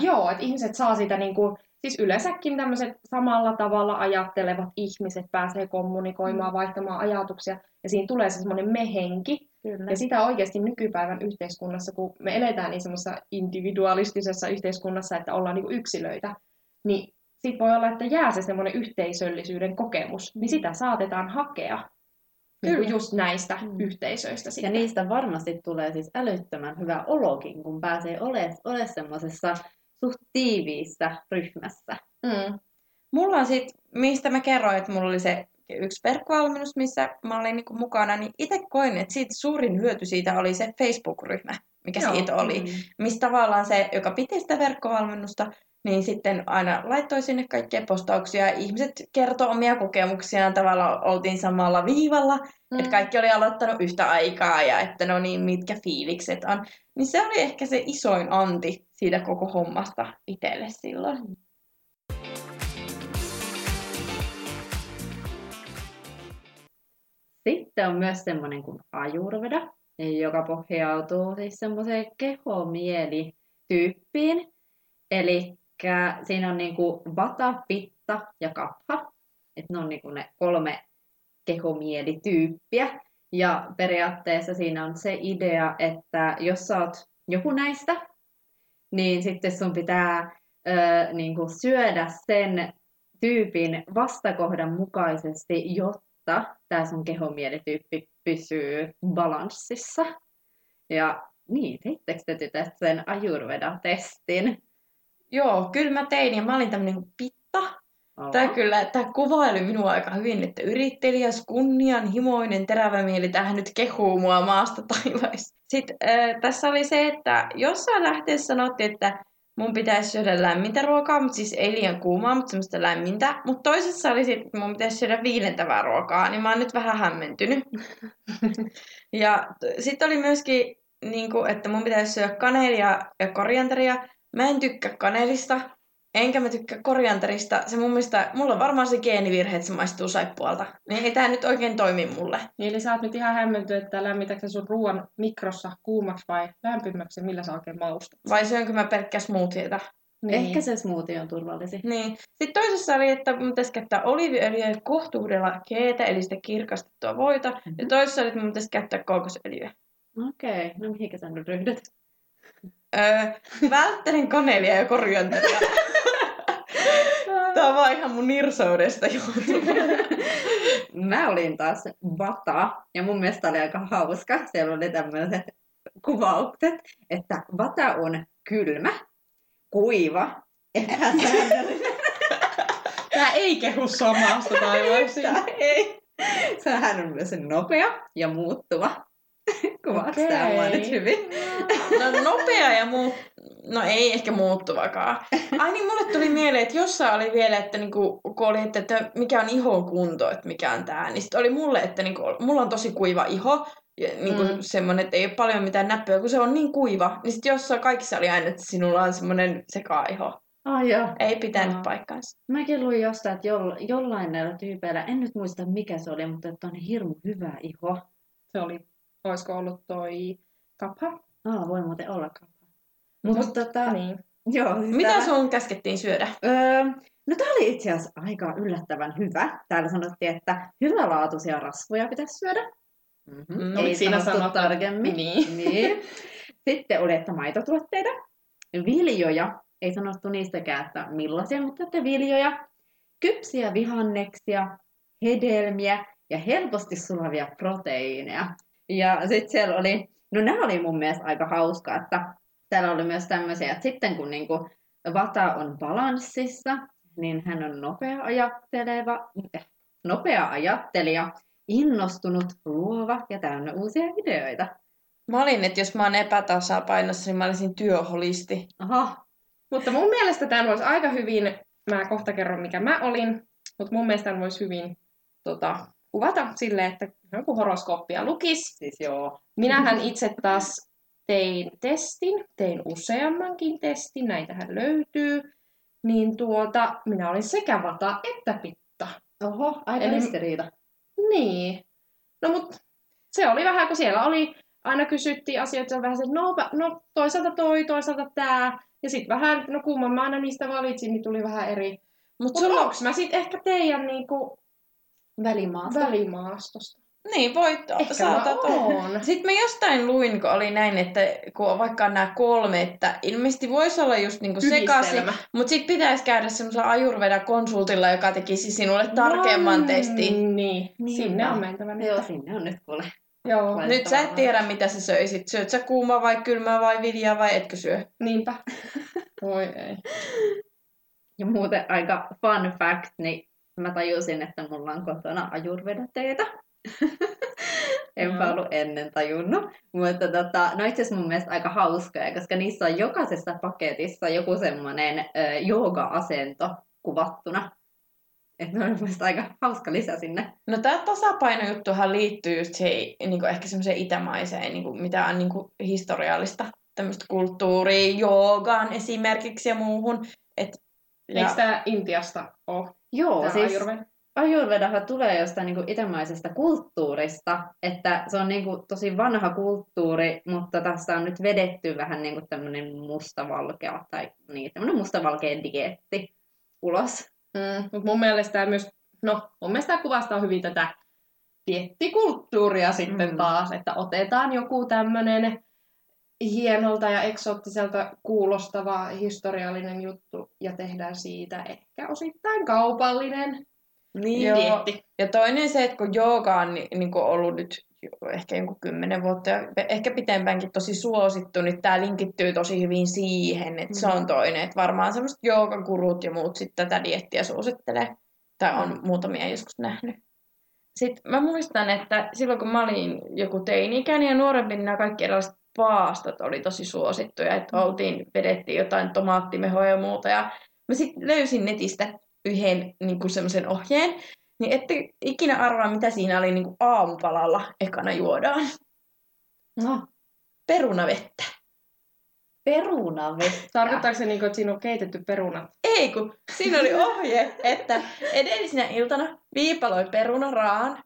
joo, että ihmiset saa sitä niin kuin, siis yleensäkin tämmöiset samalla tavalla ajattelevat ihmiset pääsee kommunikoimaan, mm. vaihtamaan ajatuksia. Ja siinä tulee se semmoinen mehenki. Kyllä. Ja sitä oikeasti nykypäivän yhteiskunnassa, kun me eletään niin semmoisessa individualistisessa yhteiskunnassa, että ollaan niin kuin yksilöitä, niin sitten voi olla, että jää se semmoinen yhteisöllisyyden kokemus, niin sitä saatetaan hakea Kyllä. just näistä mm. yhteisöistä. Sitten. Ja niistä varmasti tulee siis älyttömän hyvä olokin, kun pääsee olemaan ole semmoisessa suht tiiviissä ryhmässä. Mm. Mulla on sitten, mistä mä kerroin, että mulla oli se yksi verkkovalmennus, missä mä olin niinku mukana, niin itse koin, että siitä suurin hyöty siitä oli se Facebook-ryhmä, mikä Joo. siitä oli. Mm. Mistä tavallaan se, joka piti sitä verkkovalmennusta, niin sitten aina laittoi sinne kaikkia postauksia. Ihmiset kertoi omia kokemuksiaan, tavallaan oltiin samalla viivalla, mm. että kaikki oli aloittanut yhtä aikaa ja että no niin, mitkä fiilikset on. Niin se oli ehkä se isoin anti siitä koko hommasta itselle silloin. Sitten on myös semmoinen kuin ajurveda, joka pohjautuu siis semmoiseen kehomielityyppiin. Eli siinä on niinku vata, pitta ja kapha. että ne on niinku ne kolme kehomielityyppiä. Ja periaatteessa siinä on se idea, että jos sä oot joku näistä, niin sitten sun pitää ö, niinku syödä sen tyypin vastakohdan mukaisesti, jotta tämä sun kehomielityyppi pysyy balanssissa. Ja niin, teittekö te tytöt sen Ayurveda-testin? Joo, kyllä mä tein ja mä olin tämmönen niin pitta. Oho. Tämä kyllä, tämä kuvaili minua aika hyvin, että yrittelijäs, kunnianhimoinen, terävä mieli, tähän nyt kehuu mua maasta taivaista. Sitten äh, tässä oli se, että jossain lähteessä sanottiin, että mun pitäisi syödä lämmintä ruokaa, mutta siis ei liian kuumaa, mutta semmoista lämmintä. Mutta toisessa oli sitten, että mun pitäisi syödä viilentävää ruokaa, niin mä oon nyt vähän hämmentynyt. ja sitten oli myöskin, niin kuin, että mun pitäisi syödä kanelia ja korianteria, Mä en tykkää kanelista, enkä mä tykkää korianterista. Se mun mielestä, mulla on varmaan se geenivirhe, että se maistuu saippualta. Niin ei tää nyt oikein toimi mulle. Niin, eli sä oot nyt ihan hämmentynyt, että lämmitätkö sun ruoan mikrossa kuumaksi vai lämpimäksi, millä sä oikein maustat? Vai syönkö mä pelkkää smoothieita? Niin. Ehkä se smoothie on turvallisin. Niin. Sitten toisessa oli, että mun pitäisi käyttää oliiviöljyä ja kohtuudella keetä, eli sitä kirkastettua voita. Mm-hmm. Ja toisessa oli, että mun pitäisi käyttää kookosöljyä. Okei, okay. no mihinkä sä nyt ryhdyt? Öö, välttelin kanelia ja korianteria. Tämä on vaan ihan mun nirsoudesta johtuva. Mä olin taas vata, ja mun mielestä oli aika hauska. Siellä oli tämmöiset kuvaukset, että vata on kylmä, kuiva, epäsäännöllinen. Tää ei kehu samasta taivaisiin. Tää ei. Sehän on myös nopea ja muuttuva. Kuvaaks okay. tää mua nyt hyvin? No nopea ja muu... No ei ehkä muuttuvakaan. Ai niin, mulle tuli mieleen, että jossain oli vielä, että niinku, kun oli, että, että mikä on ihon kunto, että mikä on tää, niin sit oli mulle, että niinku, mulla on tosi kuiva iho, ja niinku mm. semmonen, että ei ole paljon mitään näppöjä, kun se on niin kuiva, niin sit jossain kaikissa oli aina, että sinulla on semmonen sekaiho. Ai joo. Ei pitänyt Aa. paikkaansa. Mäkin luin jostain, että joll, jollain näillä tyypeillä, en nyt muista mikä se oli, mutta että on hirmu hyvä iho. Se oli, olisiko ollut toi kapha? Aa, voi muuten olla kappa. Mutta Mut- tota, Niin. joo. Siis Mitä sun käskettiin syödä? Öö, no tää oli itse asiassa aika yllättävän hyvä. Täällä sanottiin, että hyvälaatuisia rasvoja pitäisi syödä. Mm-hmm. No, miksi siinä sanottu tarkemmin. Niin. niin. Sitten oli, että maitotuotteita, viljoja, ei sanottu niistäkään, että millaisia, mutta että viljoja, kypsiä vihanneksia, hedelmiä ja helposti sulavia proteiineja. Ja sitten siellä oli, no nämä oli mun mielestä aika hauska, että täällä oli myös tämmöisiä, että sitten kun niinku vata on balanssissa, niin hän on nopea ajatteleva, nopea ajattelija, innostunut, luova ja täynnä uusia ideoita. Mä olin, että jos mä oon epätasapainossa, niin mä olisin työholisti. Aha, Mutta mun mielestä tämän voisi aika hyvin, mä kohta kerron mikä mä olin, mutta mun mielestä tämän voisi hyvin tota, kuvata silleen, että joku horoskooppia lukisi. siis joo. Minähän itse taas tein testin, tein useammankin testin, näitähän löytyy. Niin tuota, minä olin sekä vata että pitta. Oho, aika Eli- ristiriita. Niin. No mut se oli vähän, kun siellä oli, aina kysyttiin asioita, se vähän se, no, no toisaalta toi, toisaalta tää. Ja sitten vähän, no kumman mä aina niistä valitsin, niin tuli vähän eri. Mutta Mutta sulla on... onks mä sitten ehkä teidän niinku Välimaasta. välimaastosta? Niin, voit, Ehkä olla. oon. Sitten mä jostain luin, kun oli näin, että kun on vaikka nämä kolme, että ilmeisesti voisi olla just niinku sekaisin, mutta sitten pitäisi käydä semmoisella Ayurveda-konsultilla, joka tekisi sinulle tarkemman No, testin. Niin, Niinpä. sinne on mentävä nyt. Joo, sinne on nyt kuule. Joo, Nyt sä et tiedä, mitä sä söisit. Syöt sä kuumaa vai kylmää vai viljaa vai etkö syö? niinpä. Voi ei. Ja muuten aika fun fact, niin mä tajusin, että mulla on kotona ajurvedateetä. Enpä ollut ennen tajunnut. Mutta tota, no itse asiassa mun mielestä aika hauskoja, koska niissä on jokaisessa paketissa joku semmoinen jooga-asento kuvattuna. Että ne on mun mielestä aika hauska lisä sinne. No tämä tasapainojuttuhan liittyy just siihen, niin ehkä semmoiseen itämaiseen, niin kuin, mitä on niin kuin historiallista tämmöistä kulttuuria, joogaan esimerkiksi ja muuhun. Et, ja, Eikö tää Intiasta ole? Joo, siis Ayurveda? Ayurvedahan tulee jostain niin itämaisesta kulttuurista, että se on niin kuin tosi vanha kulttuuri, mutta tässä on nyt vedetty vähän niin kuin tämmöinen mustavalkea tai niin, tämmöinen mustavalkea dieetti ulos. Mm, mutta mun mielestä tää myös, no mun mielestä kuvastaa hyvin tätä diettikulttuuria sitten Mm. taas, että otetaan joku tämmönen hienolta ja eksoottiselta kuulostava historiallinen juttu ja tehdään siitä ehkä osittain kaupallinen niin, Joo. dietti. Ja toinen se, että kun jooga on niin, niin kuin ollut nyt ehkä jonkun kymmenen vuotta ja ehkä pitempäänkin tosi suosittu, niin tämä linkittyy tosi hyvin siihen, että se on toinen. Että varmaan semmoiset joogagurut ja muut sitten tätä diettiä suosittelee. Tai on muutamia joskus nähnyt. Sitten mä muistan, että silloin kun mä olin joku teini-ikäinen ja nuorempi, niin nämä kaikki erilaiset paastot oli tosi suosittuja. Että oltiin, vedettiin jotain tomaattimehoa ja muuta. Ja mä sitten löysin netistä yhden niin semmoisen ohjeen, niin ette ikinä arvaa, mitä siinä oli niin kuin aamupalalla ekana juodaan. No, Perunavettä. perunavettä. Tarkoittaako se, niinku, että siinä on keitetty perunat? Ei kun, siinä oli ohje, että edellisenä iltana viipaloi perunaraan,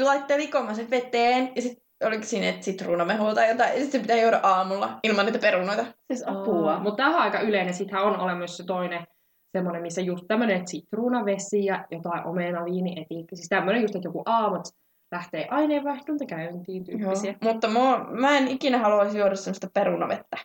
laitteli likomaisen veteen ja sitten oliko siinä että sitruunamehua tai jotain, ja sitten se pitää juoda aamulla ilman niitä perunoita. Siis apua. Mutta tämä on aika yleinen. Sittenhän on olemassa se toinen semmoinen, missä just tämmöinen sitruunavesi ja jotain omenaviini, etiikka. Siis tämmöinen just, että joku aamut lähtee aineenvaihdunta käyntiin tyyppisiä. Joo. Mutta mua, mä en ikinä haluaisi juoda semmoista perunavettä.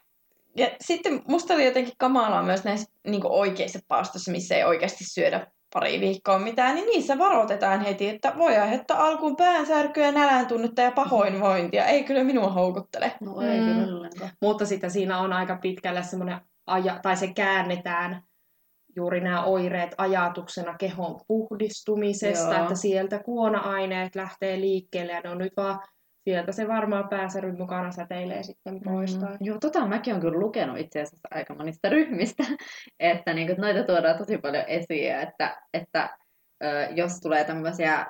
Ja sitten musta oli jotenkin kamalaa myös näissä niin oikeissa paastossa, missä ei oikeasti syödä pari viikkoa mitään, niin niissä varoitetaan heti, että voi aiheuttaa alkuun päänsärkyä, nälän tunnetta ja pahoinvointia. Ei kyllä minua houkuttele. No ei Mm. kyllä ollenkaan. Mutta sitten siinä on aika pitkälle semmoinen, aja, tai se käännetään juuri nämä oireet ajatuksena kehon puhdistumisesta, Joo. että sieltä kuona-aineet lähtee liikkeelle ja ne on nyt vaan sieltä se varmaan pääsäryn mukana säteilee sitten pois. tai- Joo, tota mäkin olen kyllä lukenut itse asiassa aika monista ryhmistä, että niin noita tuodaan tosi paljon esiin, että, että ö, jos tulee tämmöisiä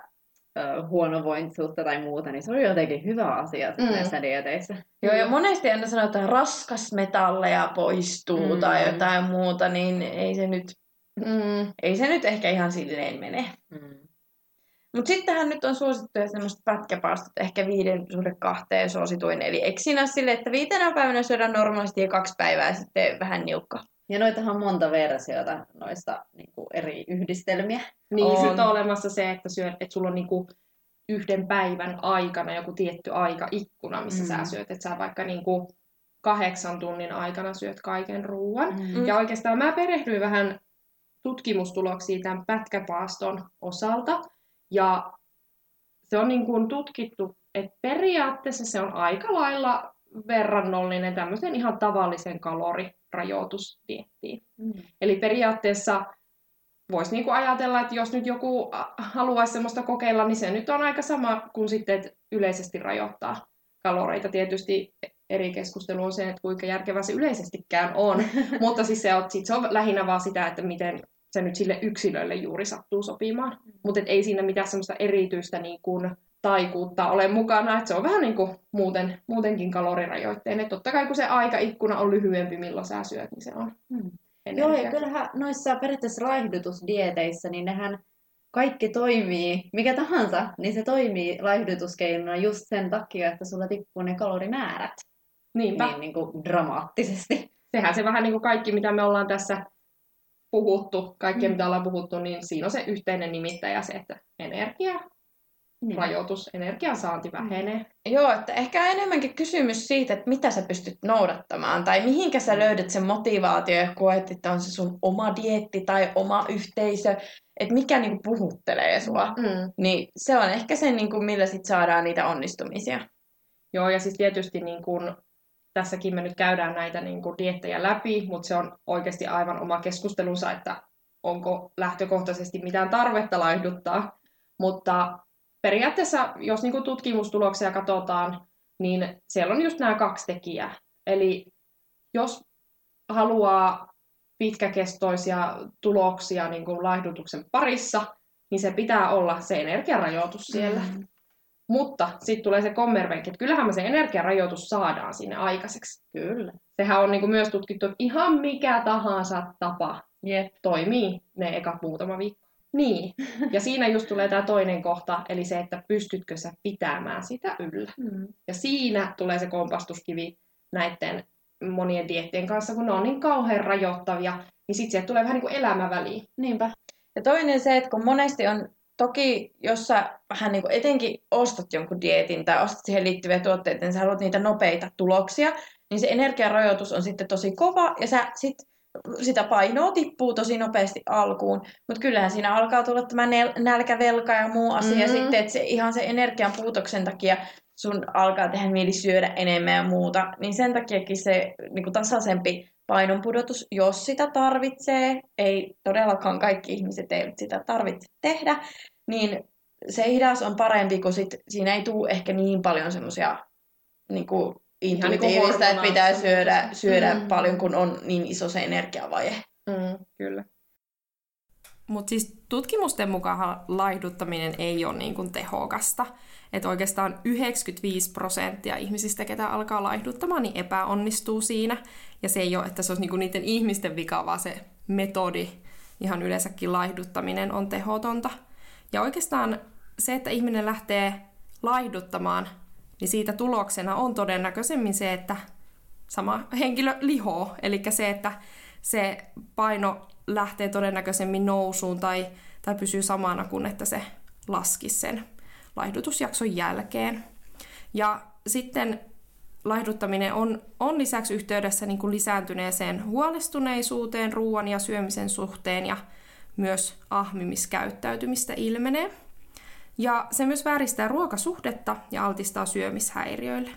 huonovointisuutta tai muuta, niin se on jotenkin hyvä asia mm. Mm. näissä dieteissä. Joo, ja monesti aina sanotaan, että raskasmetalleja poistuu Mm. tai jotain muuta, niin ei se nyt, Mm. ei se nyt ehkä ihan silleen mene. Mm. Mutta sittenhän nyt on suosittuja semmoista pätkäpaastot, ehkä viiden suhde kahteen suosituin. Eli eikö siinä ole silleen, että viitenä päivänä syödään normaalisti ja kaksi päivää sitten vähän niukka. Ja noitahan on monta versiota noista niin kuin eri yhdistelmiä. Niin, sitten on olemassa se, että, syöt, että sulla on niinku yhden päivän aikana joku tietty aikaikkuna, missä Mm. sä syöt. Että sä vaikka niinku kahdeksan tunnin aikana syöt kaiken ruoan. Mm. Ja oikeastaan mä perehdyin vähän tutkimustuloksiin tämän pätkäpaaston osalta. Ja se on niin kuin tutkittu, että periaatteessa se on aika lailla verrannollinen tämmöisen ihan tavallisen kalorirajoitusdiettiin. Mm. Eli periaatteessa voisi niinku ajatella, että jos nyt joku haluaisi semmoista kokeilla, niin se nyt on aika sama kuin sitten, että yleisesti rajoittaa kaloreita. Tietysti eri keskustelu on se, että kuinka järkevää se yleisestikään on, mutta siis se on, sit se on lähinnä vaan sitä, että miten se nyt sille yksilölle juuri sattuu sopimaan. Mutta ei siinä mitään semmoista erityistä niin kuin taikuutta ole mukana, että se on vähän niin kuin muuten, muutenkin kalorirajoitteinen. Totta kai kun se aikaikkuna on lyhyempi, milloin sä syöt, niin se on Mm. Joo, ja kyllähän noissa periaatteessa laihdutusdieteissä, niin nehän kaikki toimii, mikä tahansa, niin se toimii laihdutuskeinona just sen takia, että sulla tippuu ne kalorimäärät Niinpä. niin, niin kuin dramaattisesti. Sehän se vähän niin kuin kaikki, mitä me ollaan tässä puhuttu, kaikkea Mm. mitä ollaan puhuttu, niin siinä on se yhteinen nimittäjä se, että energia, Niin. rajoitus, energian saanti vähenee. Joo, että ehkä enemmänkin kysymys siitä, että mitä sä pystyt noudattamaan tai mihinkä sä löydät sen motivaatio ja koet, että on se sun oma dietti tai oma yhteisö, että mikä niinku puhuttelee sua. Mm. Niin se on ehkä se, niinku, millä sit saadaan niitä onnistumisia. Joo, ja siis tietysti niin kuin, tässäkin me nyt käydään näitä niin kuin diettejä läpi, mutta se on oikeasti aivan oma keskustelunsa, että onko lähtökohtaisesti mitään tarvetta laihduttaa. Mutta periaatteessa, jos niin kuin tutkimustuloksia katsotaan, niin siellä on just nämä kaksi tekijää. Eli jos haluaa pitkäkestoisia tuloksia niin kuin laihdutuksen parissa, niin se pitää olla se energiarajoitus siellä. Mm. Mutta sitten tulee se kommervenkki, että kyllähän me se energiarajoitus saadaan sinne aikaiseksi. Kyllä. Sehän on niinku myös tutkittu, että ihan mikä tahansa tapa Jep. toimii ne ekat muutama viikko. Niin, ja siinä just tulee tämä toinen kohta, eli se, että pystytkö sä pitämään sitä yllä. Mm. Ja siinä tulee se kompastuskivi näiden monien diettien kanssa, kun ne on niin kauhean rajoittavia, niin sitten sieltä tulee vähän niin kuin elämä väliin. Niinpä. Ja toinen se, että kun monesti on, toki jos sä vähän niin kuin etenkin ostat jonkun dietin tai ostat siihen liittyviä tuotteita, niin sä haluat niitä nopeita tuloksia, niin se energiarajoitus on sitten tosi kova ja sä sit sitä painoa tippuu tosi nopeasti alkuun, mutta kyllähän siinä alkaa tulla tämä nel- nälkävelka ja muu asia Mhm. sitten, että se, ihan se energian puutoksen takia sun alkaa tehdä mieli syödä enemmän ja muuta, niin sen takiakin se niin kuin tasaisempi painonpudotus, jos sitä tarvitsee, ei todellakaan kaikki ihmiset eivät sitä tarvitse tehdä, niin se hidas on parempi, kun sit siinä ei tule ehkä niin paljon semmoisia niin kuin intuitiivista, että pitää syödä, syödä Mm. paljon, kun on niin iso se energiavaje. Mm, kyllä. Mutta siis tutkimusten mukaan laihduttaminen ei ole niin kuin tehokasta. Että oikeastaan 95 prosenttia ihmisistä, ketä alkaa laihduttamaan, niin epäonnistuu siinä. Ja se ei ole, että se olisi niinku niiden ihmisten vika, vaan se metodi, ihan yleensäkin laihduttaminen on tehotonta. Ja oikeastaan se, että ihminen lähtee laihduttamaan, niin siitä tuloksena on todennäköisemmin se, että sama henkilö lihoo. Eli se, että se paino lähtee todennäköisemmin nousuun tai, tai pysyy samana kuin että se laskisi sen laihdutusjakson jälkeen. Ja sitten laihduttaminen on, on lisäksi yhteydessä niin kuin lisääntyneeseen huolestuneisuuteen ruoan ja syömisen suhteen ja myös ahmimiskäyttäytymistä ilmenee. Ja se myös vääristää ruokasuhdetta ja altistaa syömishäiriöille.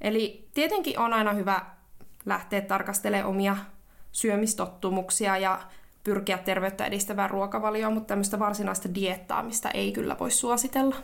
Eli tietenkin on aina hyvä lähteä tarkastelemaan omia syömistottumuksia ja pyrkiä terveyttä edistävään ruokavalioon, mutta tämmöistä varsinaista diettaamista ei kyllä voi suositella.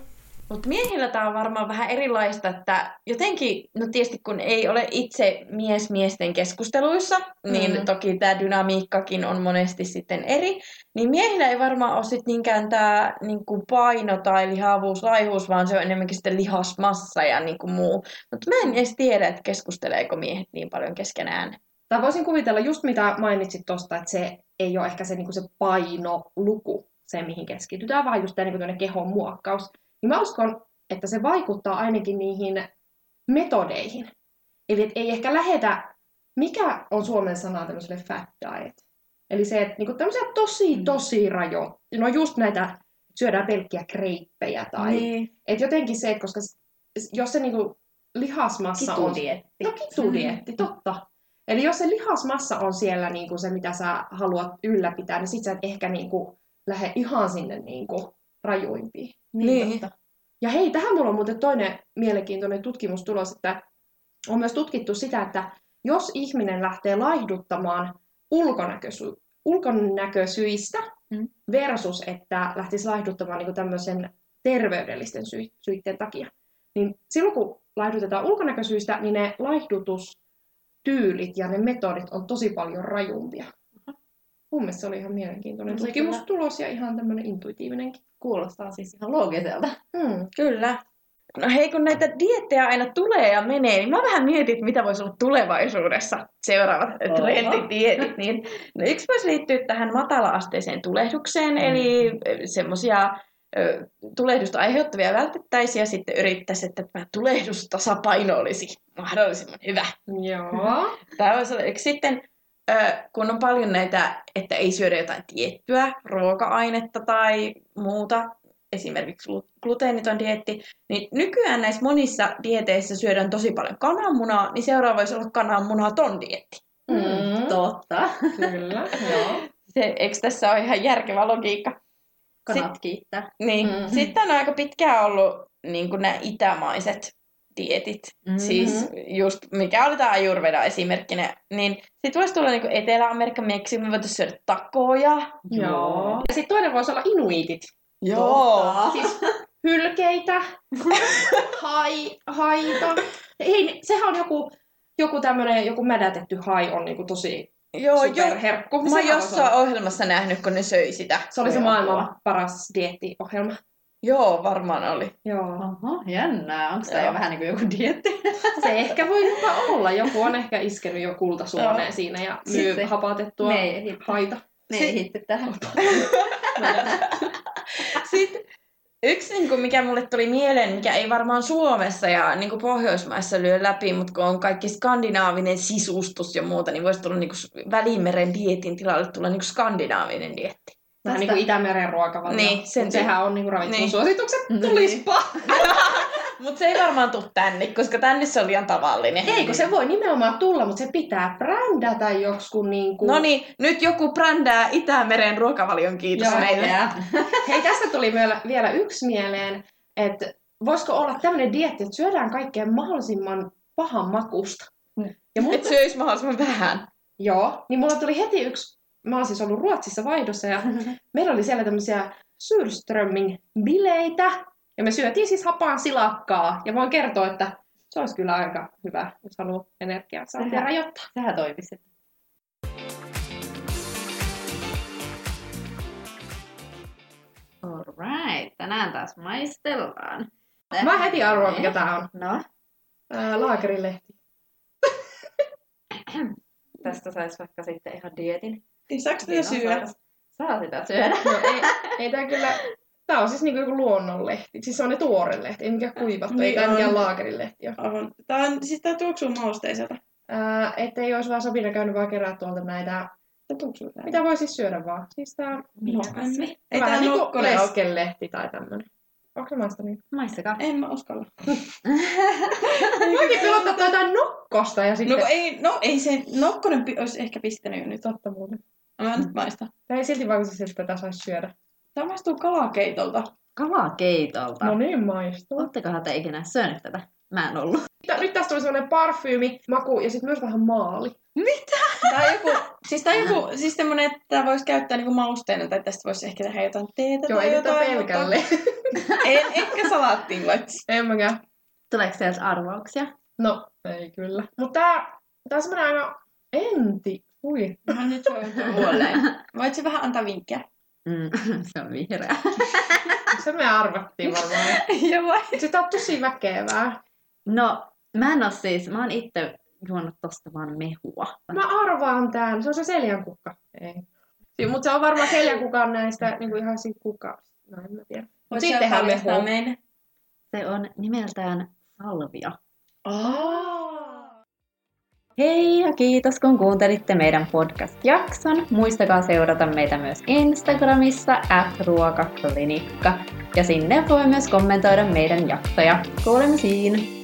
Mutta miehillä tämä on varmaan vähän erilaista, että jotenkin, no tietysti kun ei ole itse mies miesten keskusteluissa, niin mm. toki tämä dynamiikkakin on monesti sitten eri, niin miehillä ei varmaan ole sitten niinkään tämä niinku paino tai lihavuus, laihuus, vaan se on enemmänkin sitten lihasmassa ja niinku muu. Mutta mä en edes tiedä, että keskusteleeko miehet niin paljon keskenään. Tai voisin kuvitella just mitä mainitsit tuosta, että se ei ole ehkä se, niin se painoluku, se mihin keskitytään, vaan just tämä niin kehon muokkaus. Niin mä uskon, että se vaikuttaa ainakin niihin metodeihin. Eli et ei ehkä lähetä, mikä on suomen sana tämmöiselle fat diet. Eli se, että niin tämmöisiä tosi, mm. tosi rajo. No just näitä, syödään pelkkiä kreippejä tai... Niin. Että jotenkin se, että koska jos se niin lihasmassa kitudietti. on... No kitudietti, totta. Eli jos se lihasmassa on siellä niin kuin se, mitä sä haluat ylläpitää, niin sit sä et ehkä niin kuin lähde ihan sinne niin kuin rajuimpiin. Niin. niin. Ja hei, tähän mulla on muuten toinen mielenkiintoinen tutkimustulos, että on myös tutkittu sitä, että jos ihminen lähtee laihduttamaan ulkonäköisy- ulkonäkösyistä mm. versus, että lähtisi laihduttamaan niin tämmöisen terveydellisten sy- syiden takia, niin silloin kun laihdutetaan ulkonäkösyistä, niin ne laihdutustyylit ja ne metodit on tosi paljon rajumpia. Mun mielestä se oli ihan mielenkiintoinen no, tutkimustulos ja ihan tämmöinen intuitiivinenkin. Kuulostaa siis ihan loogiselta. Mm, kyllä. No hei, kun näitä diettejä aina tulee ja menee, niin mä vähän mietin, mitä voisi olla tulevaisuudessa seuraavat trendidietit. Niin, no yksi voisi liittyä tähän matala-asteiseen tulehdukseen, mm. eli semmoisia tulehdusta aiheuttavia vältettäisiin ja sitten yrittäisiin, että tämä tulehdustasapaino olisi mahdollisimman hyvä. Joo. Tämä olla yksi sitten kun on paljon näitä, että ei syödä jotain tiettyä ruoka-ainetta tai muuta, esimerkiksi gluteeniton dietti, niin nykyään näissä monissa dieteissä syödään tosi paljon kananmunaa, niin seuraava voisi olla kananmunaton dietti. Mm, totta. Kyllä, joo. Se, eikö tässä ole ihan järkevä logiikka? Kanat Sit, kiittää. Niin. Mm. Sitten on aika pitkään ollut niin nämä itämaiset dietit, mm-hmm. siis just mikä oli tämä Ayurveda esimerkkinä, niin sitten voisi tulla niinku Etelä-Amerikka, Meksiko, me voitaisiin syödä takoja. Joo. Ja sitten toinen voisi olla inuitit. Joo. Siis hylkeitä, hai, haita. Hei, sehän on joku, joku tämmöinen, joku mädätetty hai on niinku tosi Joo, superherkku. Jo, mä oon jossain ohjelmassa nähnyt, kun ne söi sitä. Se oli se maailman paras diettiohjelma. Joo, varmaan oli. Joo. Oho, jännää. Onko tämä jo vähän niin kuin joku dietti? Se ehkä voi jopa olla. Joku on ehkä iskenyt jo kultasuoneen siinä ja myy Sitten hapatettua ne haita. Ne ei hitti tähän. Sitten yksi, niin kuin mikä mulle tuli mieleen, mikä ei varmaan Suomessa ja niin kuin Pohjoismaissa lyö läpi, mutta kun on kaikki skandinaavinen sisustus ja muuta, niin voisi tulla niin kuin Välimeren dietin tilalle tulla niin kuin skandinaavinen dietti. Vähän niin kuin Itämeren ruokavalio. Niin, sen sehän on niin ravitsemussuositukset. Niin. Tulispa! mutta se ei varmaan tule tänne, koska tänne se on liian tavallinen. Ei, kun se voi nimenomaan tulla, mutta se pitää brändätä joksikun niin kuin... No niin, nyt joku brändää Itämeren ruokavalion, kiitos Joo, meille. Hei, tästä tuli vielä yksi mieleen, että voisiko olla tämmöinen dietti, että syödään kaikkea mahdollisimman pahan makusta. Ja mutta... Että syöisi mahdollisimman vähän. Joo, niin mulla tuli heti yksi mä oon siis ollut Ruotsissa vaihdossa ja meillä oli siellä tämmöisiä Syrströmming bileitä ja me syötiin siis hapaan silakkaa ja voin kertoa, että se olisi kyllä aika hyvä, jos haluaa energiaa saada rajoittaa. Sehän toimisi. Alright, tänään taas maistellaan. Mä heti arvoin, mikä tää on. No? Ää, laakerilehti. Tästä saisi vaikka sitten ihan dietin. Saako sitä syödä? Saa sitä syödä. No, ei, ei tää kyllä Tää on siis niinku joku luonnonlehti. Siis se on ne tuore lehti, ei mikään kuivattu, Niin ei tää on. mikään laakerilehti ole. On. Tää on, siis tää tuoksuu mausteiselta. Ää, ettei olisi vaan Sabina käynyt vaan kerää tuolta näitä, Tää tuoksuu tää. mitä voi siis syödä vaan. Siis tää on No, Niin. ei tää niinku leskelehti tai tämmönen. Onko se maista niin? Maistakaa. En mä uskalla. Mäkin pelottaa jotain nokkosta ja sitten... No, ei, no ei se nokkonen olisi ehkä pistänyt jo nyt. Totta muuten. Mä nyt maista. Tää ei silti vaikuta siltä, että tätä saisi syödä. Tää maistuu kalakeitolta. Kalaa keitolta. No niin, maistuu. Olettekohan te ikinä syönyt tätä? Mä en ollut. Nyt, nyt tästä tuli semmonen parfyymi, maku ja sitten myös vähän maali. Tää on joku, siis tää on joku, siis tämmönen, että tää voisi käyttää niinku mausteena, tai tästä voisi ehkä tehdä jotain teetä Joo, tai jotain. pelkälle. Mutta en, ehkä salaattiin laittaisi. en mäkään. Tuleeko sieltä arvauksia? No, ei kyllä. Mutta tää, tää on semmonen aina enti. Ui. No nyt voi ottaa huoleen. Voit se vähän antaa vinkkejä? Mm, se on vihreä. Se me arvattiin varmaan. Joo? Se on tosi väkevää. No, mä en oo siis, mä oon itse juonut tosta vaan mehua. Mä arvaan tän. Se on se seljankukka. Ei. Mutta se on varmaan seljankukan näistä niinku ihan siitä kukka. No en mä tiedä. Mut Voit siitä tehdään mehua. Se on nimeltään salvia. Aa. Hei ja kiitos kun kuuntelitte meidän podcast-jakson. Muistakaa seurata meitä myös Instagramissa at ruokaklinikka. Ja sinne voi myös kommentoida meidän jaksoja. Kuulemisiin!